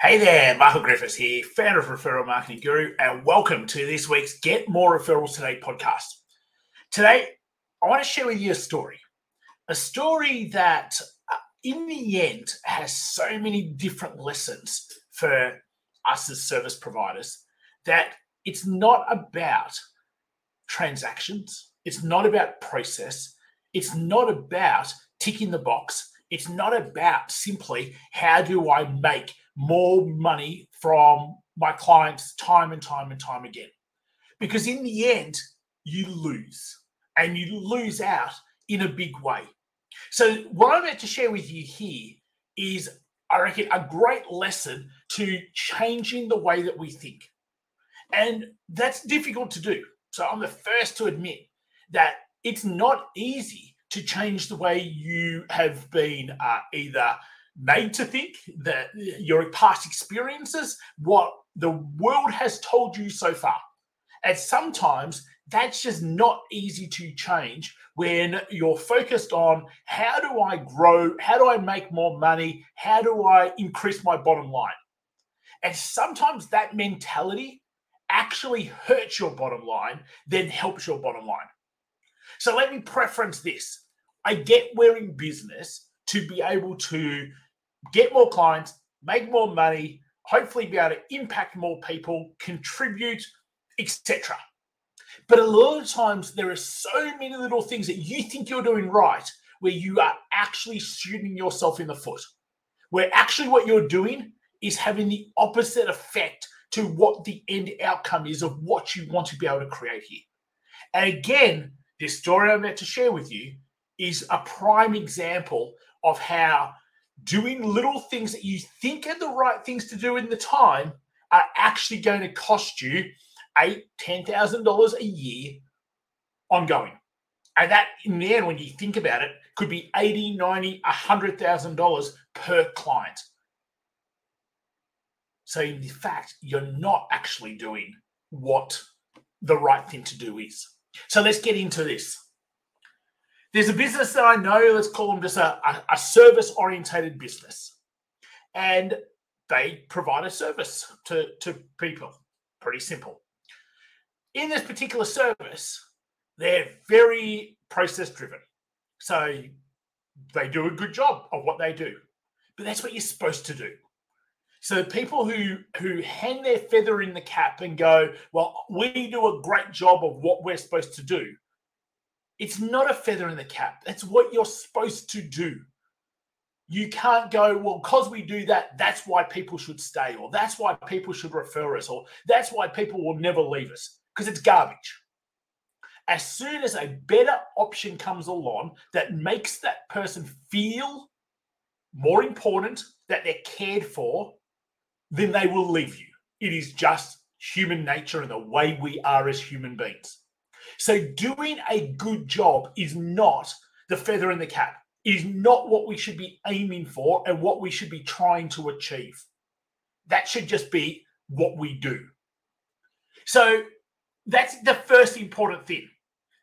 Hey there, Michael Griffiths here, founder of Referral Marketing Guru, and welcome to this week's Get More Referrals Today podcast. Today, I want to share with you a story, a story that, uh, in the end, has so many different lessons for us as service providers that it's not about transactions, it's not about process, it's not about ticking the box. It's not about simply how do I make more money from my clients time and time and time again. Because in the end, you lose and you lose out in a big way. So, what I'm about to share with you here is, I reckon, a great lesson to changing the way that we think. And that's difficult to do. So, I'm the first to admit that it's not easy to change the way you have been uh, either made to think that your past experiences, what the world has told you so far. And sometimes that's just not easy to change when you're focused on how do I grow? How do I make more money? How do I increase my bottom line? And sometimes that mentality actually hurts your bottom line, then helps your bottom line. So let me preference this. I get we're in business to be able to get more clients, make more money, hopefully be able to impact more people, contribute, etc. But a lot of times there are so many little things that you think you're doing right where you are actually shooting yourself in the foot. Where actually what you're doing is having the opposite effect to what the end outcome is of what you want to be able to create here. And again, this story I'm about to share with you is a prime example of how doing little things that you think are the right things to do in the time are actually going to cost you eight, ten thousand dollars a year ongoing. And that in the end, when you think about it, could be 80, 90, a hundred thousand dollars per client. So in fact, you're not actually doing what the right thing to do is. So let's get into this. There's a business that I know, let's call them just a, a, a service orientated business. And they provide a service to, to people. Pretty simple. In this particular service, they're very process driven. So they do a good job of what they do. But that's what you're supposed to do. So people who who hang their feather in the cap and go, well, we do a great job of what we're supposed to do. It's not a feather in the cap. That's what you're supposed to do. You can't go, well, because we do that, that's why people should stay, or that's why people should refer us, or that's why people will never leave us, because it's garbage. As soon as a better option comes along that makes that person feel more important, that they're cared for, then they will leave you. It is just human nature and the way we are as human beings. So, doing a good job is not the feather in the cap, is not what we should be aiming for and what we should be trying to achieve. That should just be what we do. So, that's the first important thing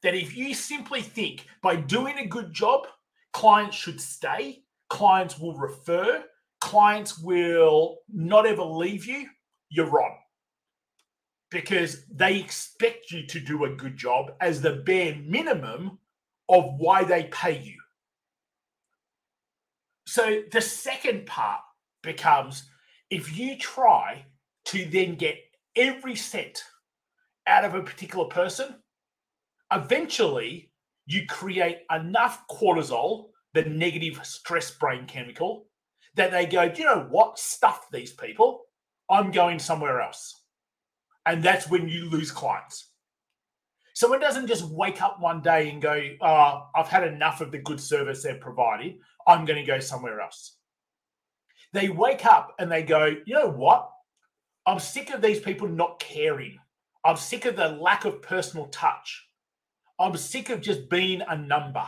that if you simply think by doing a good job, clients should stay, clients will refer, clients will not ever leave you, you're wrong because they expect you to do a good job as the bare minimum of why they pay you. So the second part becomes if you try to then get every cent out of a particular person, eventually you create enough cortisol, the negative stress brain chemical, that they go, do you know what? Stuff these people. I'm going somewhere else. And that's when you lose clients. Someone doesn't just wake up one day and go, oh, I've had enough of the good service they're providing. I'm going to go somewhere else. They wake up and they go, you know what? I'm sick of these people not caring. I'm sick of the lack of personal touch. I'm sick of just being a number.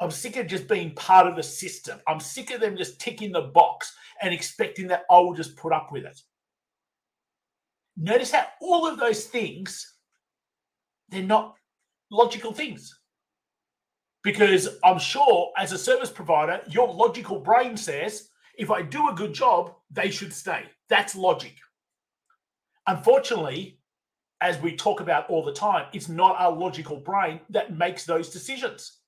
I'm sick of just being part of the system. I'm sick of them just ticking the box and expecting that I'll just put up with it. Notice how all of those things, they're not logical things. Because I'm sure as a service provider, your logical brain says, If I do a good job, they should stay. That's logic. Unfortunately, as we talk about all the time, it's not our logical brain that makes those decisions.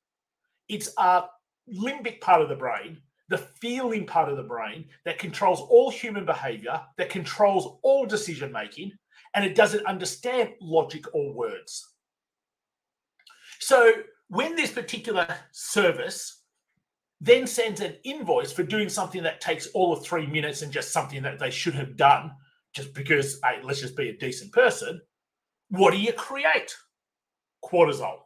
It's our limbic part of the brain, the feeling part of the brain that controls all human behavior, that controls all decision making, and it doesn't understand logic or words. So when this particular service then sends an invoice for doing something that takes all of three minutes and just something that they should have done just because, hey, let's just be a decent person, what do you create? Cortisol,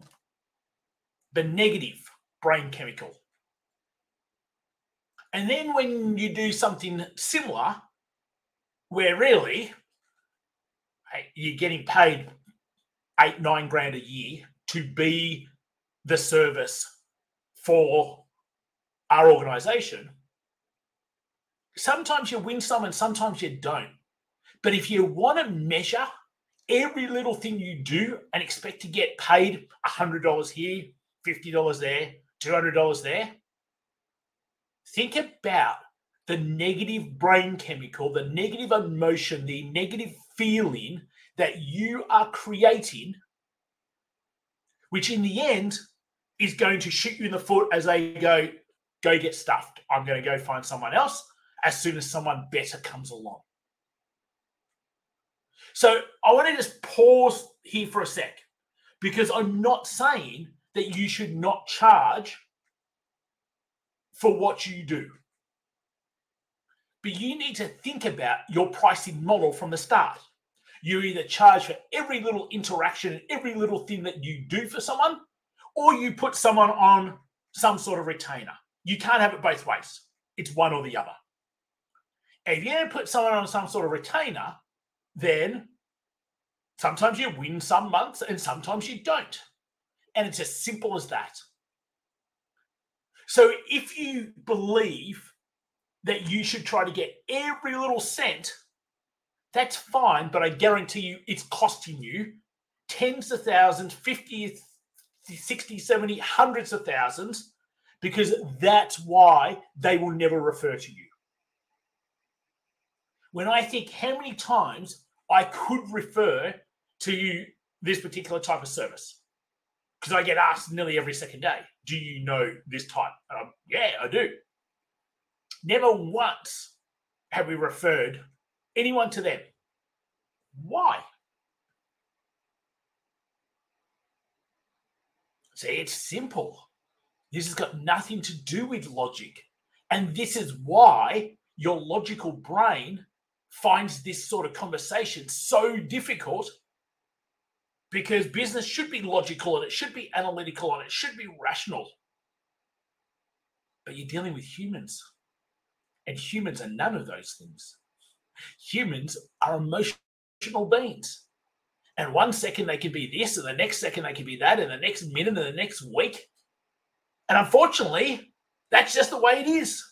the negative brain chemical. And then when you do something similar, where really you're getting paid eight, nine grand a year to be the service for our organization, sometimes you win some and sometimes you don't. But if you want to measure every little thing you do and expect to get paid $100 here, $50 there, $200 there, think about the negative brain chemical, the negative emotion, the negative feeling that you are creating, which in the end is going to shoot you in the foot as they go, go get stuffed. I'm going to go find someone else as soon as someone better comes along. So I want to just pause here for a sec because I'm not saying that you should not charge for what you do. But you need to think about your pricing model from the start. You either charge for every little interaction and every little thing that you do for someone, or you put someone on some sort of retainer. You can't have it both ways. It's one or the other. If you put someone on some sort of retainer, then sometimes you win some months and sometimes you don't. And it's as simple as that. So if you believe that you should try to get every little cent, that's fine, but I guarantee you it's costing you tens of thousands, 50, 60, 70, hundreds of thousands, because that's why they will never refer to you. When I think how many times I could refer to you this particular type of service, because I get asked nearly every second day, do you know this type? Um, yeah, I do. Never once have we referred anyone to them. Why? See, it's simple. This has got nothing to do with logic. And this is why your logical brain finds this sort of conversation so difficult because business should be logical and it should be analytical and it should be rational. But you're dealing with humans, and humans are none of those things. Humans are emotional beings. And one second they can be this, and the next second they can be that, and the next minute, and the next week. And unfortunately, that's just the way it is.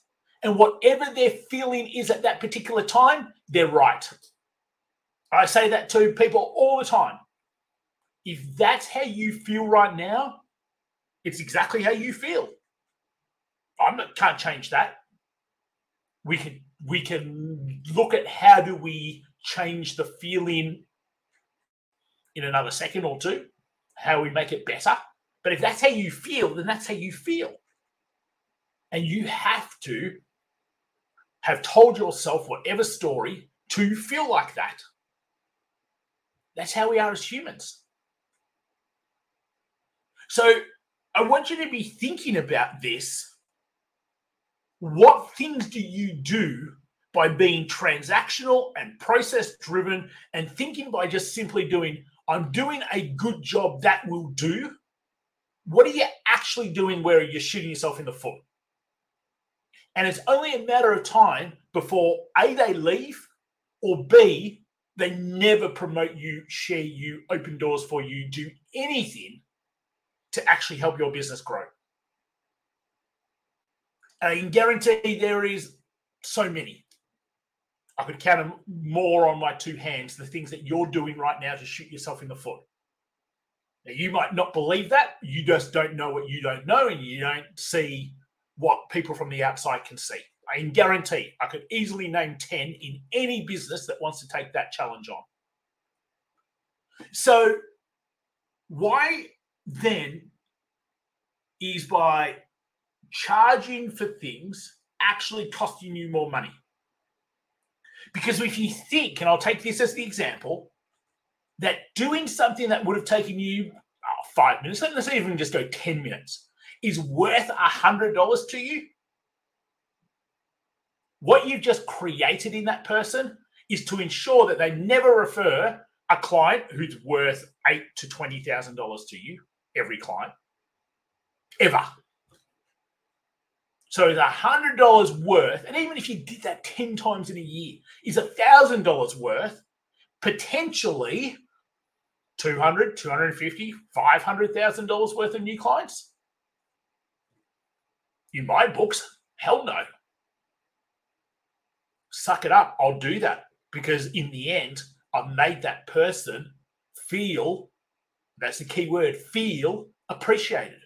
And whatever their feeling is at that particular time, they're right. I say that to people all the time. If that's how you feel right now, it's exactly how you feel. I can't change that. We can we can look at how do we change the feeling in another second or two, how we make it better. But if that's how you feel, then that's how you feel. And you have to have told yourself whatever story to feel like that. That's how we are as humans. So I want you to be thinking about this. What things do you do by being transactional and process driven and thinking by just simply doing, I'm doing a good job that will do? What are you actually doing where you're shooting yourself in the foot? And it's only a matter of time before A, they leave, or B, they never promote you, share you, open doors for you, do anything to actually help your business grow. And I can guarantee there is so many. I could count them more on my two hands, the things that you're doing right now to shoot yourself in the foot. Now, you might not believe that. You just don't know what you don't know, and you don't see what people from the outside can see. I can guarantee I could easily name 10 in any business that wants to take that challenge on. So, why then is by charging for things actually costing you more money? Because if you think, and I'll take this as the example, that doing something that would have taken you oh, five minutes, let's even just go 10 minutes, is worth a $100 to you, what you've just created in that person is to ensure that they never refer a client who's worth eight to twenty thousand dollars to you, every client, ever. So the hundred dollars worth, and even if you did that ten times in a year, is a thousand dollars worth, potentially 200, 250, 500,000 dollars worth of new clients. In my books, hell no suck it up. I'll do that because in the end, I've made that person feel that's the key word feel appreciated,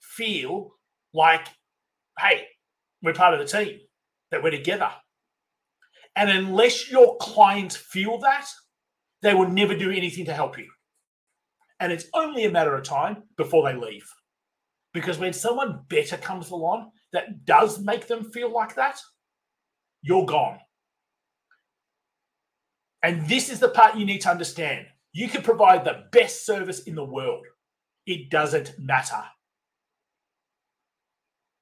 feel like, hey, we're part of the team, that we're together. And unless your clients feel that, they will never do anything to help you. And it's only a matter of time before they leave. Because when someone better comes along that does make them feel like that, you're gone. And this is the part you need to understand. You can provide the best service in the world, it doesn't matter.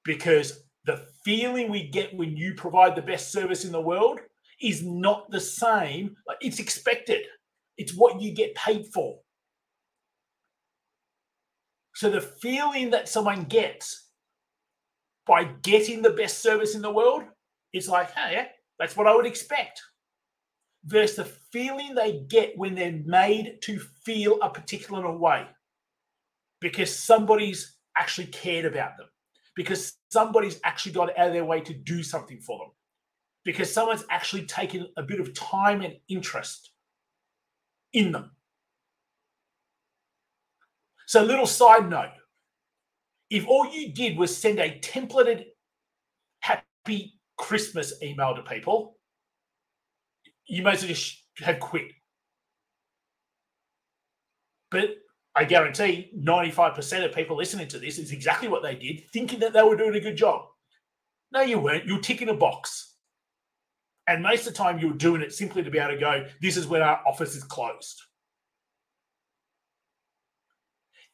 Because the feeling we get when you provide the best service in the world is not the same. It's expected, it's what you get paid for. So the feeling that someone gets by getting the best service in the world is like, hey, that's what I would expect versus the feeling they get when they're made to feel a particular way because somebody's actually cared about them, because somebody's actually got out of their way to do something for them, because someone's actually taken a bit of time and interest in them. So, little side note if all you did was send a templated happy Christmas email to people, you might as well just have quit. But I guarantee 95% of people listening to this is exactly what they did, thinking that they were doing a good job. No, you weren't. You were ticking a box. And most of the time, you were doing it simply to be able to go, this is when our office is closed.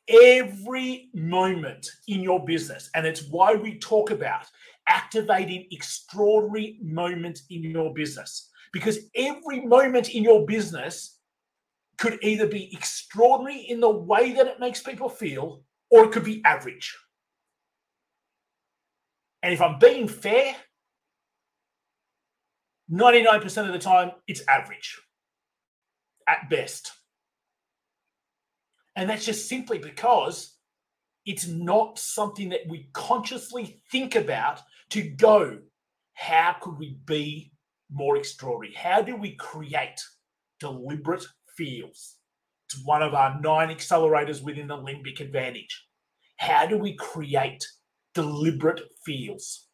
Every moment in your business, and it's why we talk about activating extraordinary moments in your business because every moment in your business could either be extraordinary in the way that it makes people feel or it could be average. And if I'm being fair, 99% of the time, it's average at best. And that's just simply because it's not something that we consciously think about to go, how could we be more extraordinary? How do we create deliberate feels? It's one of our nine accelerators within the limbic advantage. How do we create deliberate feels?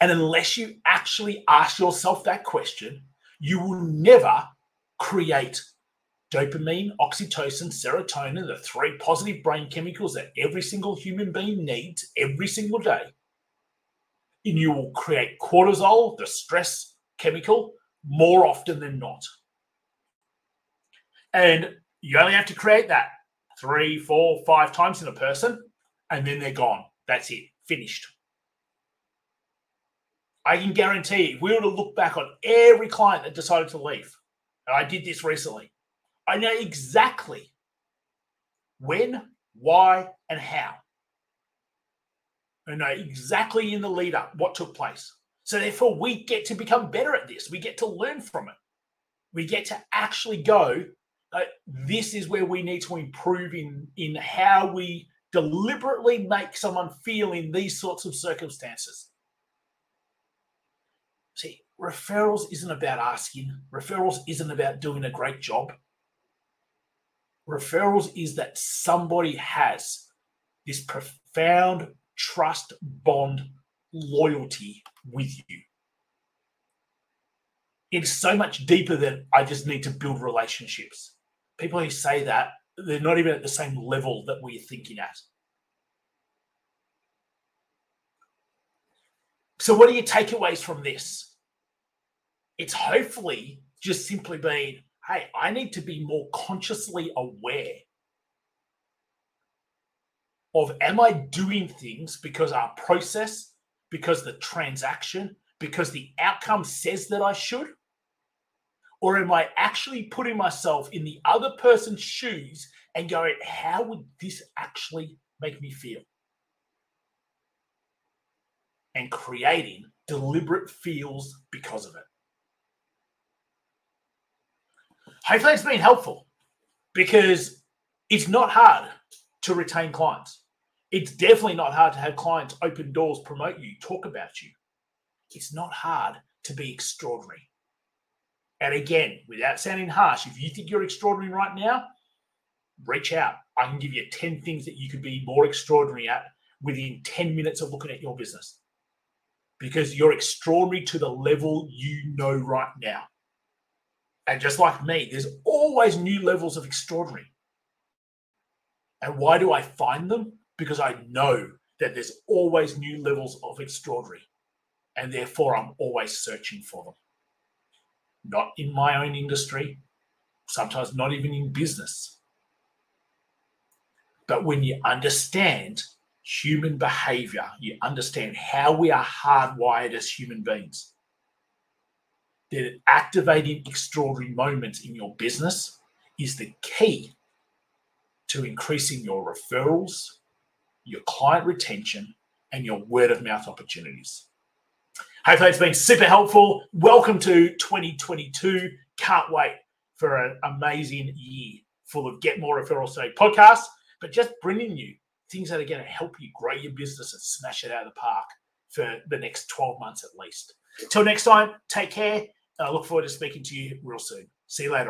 And unless you actually ask yourself that question, you will never create dopamine, oxytocin, serotonin, the three positive brain chemicals that every single human being needs every single day. And you will create cortisol, the stress chemical more often than not. And you only have to create that three, four, five times in a person, and then they're gone. That's it, finished. I can guarantee if we were to look back on every client that decided to leave, and I did this recently, I know exactly when, why, and how. I know exactly in the lead up what took place. So therefore, we get to become better at this. We get to learn from it. We get to actually go. Uh, this is where we need to improve in in how we deliberately make someone feel in these sorts of circumstances. See, referrals isn't about asking. Referrals isn't about doing a great job. Referrals is that somebody has this profound trust bond loyalty with you. It's so much deeper than I just need to build relationships. People who say that, they're not even at the same level that we're thinking at. So, what are your takeaways from this? It's hopefully just simply being, hey, I need to be more consciously aware of am I doing things because our process, because the transaction, because the outcome says that I should? Or am I actually putting myself in the other person's shoes and going, how would this actually make me feel? And creating deliberate feels because of it. Hopefully, it's been helpful because it's not hard to retain clients. It's definitely not hard to have clients open doors, promote you, talk about you. It's not hard to be extraordinary. And again, without sounding harsh, if you think you're extraordinary right now, reach out. I can give you 10 things that you could be more extraordinary at within 10 minutes of looking at your business because you're extraordinary to the level you know right now. And just like me, there's always new levels of extraordinary. And why do I find them? Because I know that there's always new levels of extraordinary. And therefore, I'm always searching for them. Not in my own industry, sometimes not even in business. But when you understand human behavior, you understand how we are hardwired as human beings, that activating extraordinary moments in your business is the key to increasing your referrals, your client retention, and your word of mouth opportunities. Hopefully, it's been super helpful. Welcome to 2022. Can't wait for an amazing year full of Get More Referrals Today podcasts, but just bringing you things that are going to help you grow your business and smash it out of the park for the next 12 months at least. Till next time, take care. I look forward to speaking to you real soon. See you later.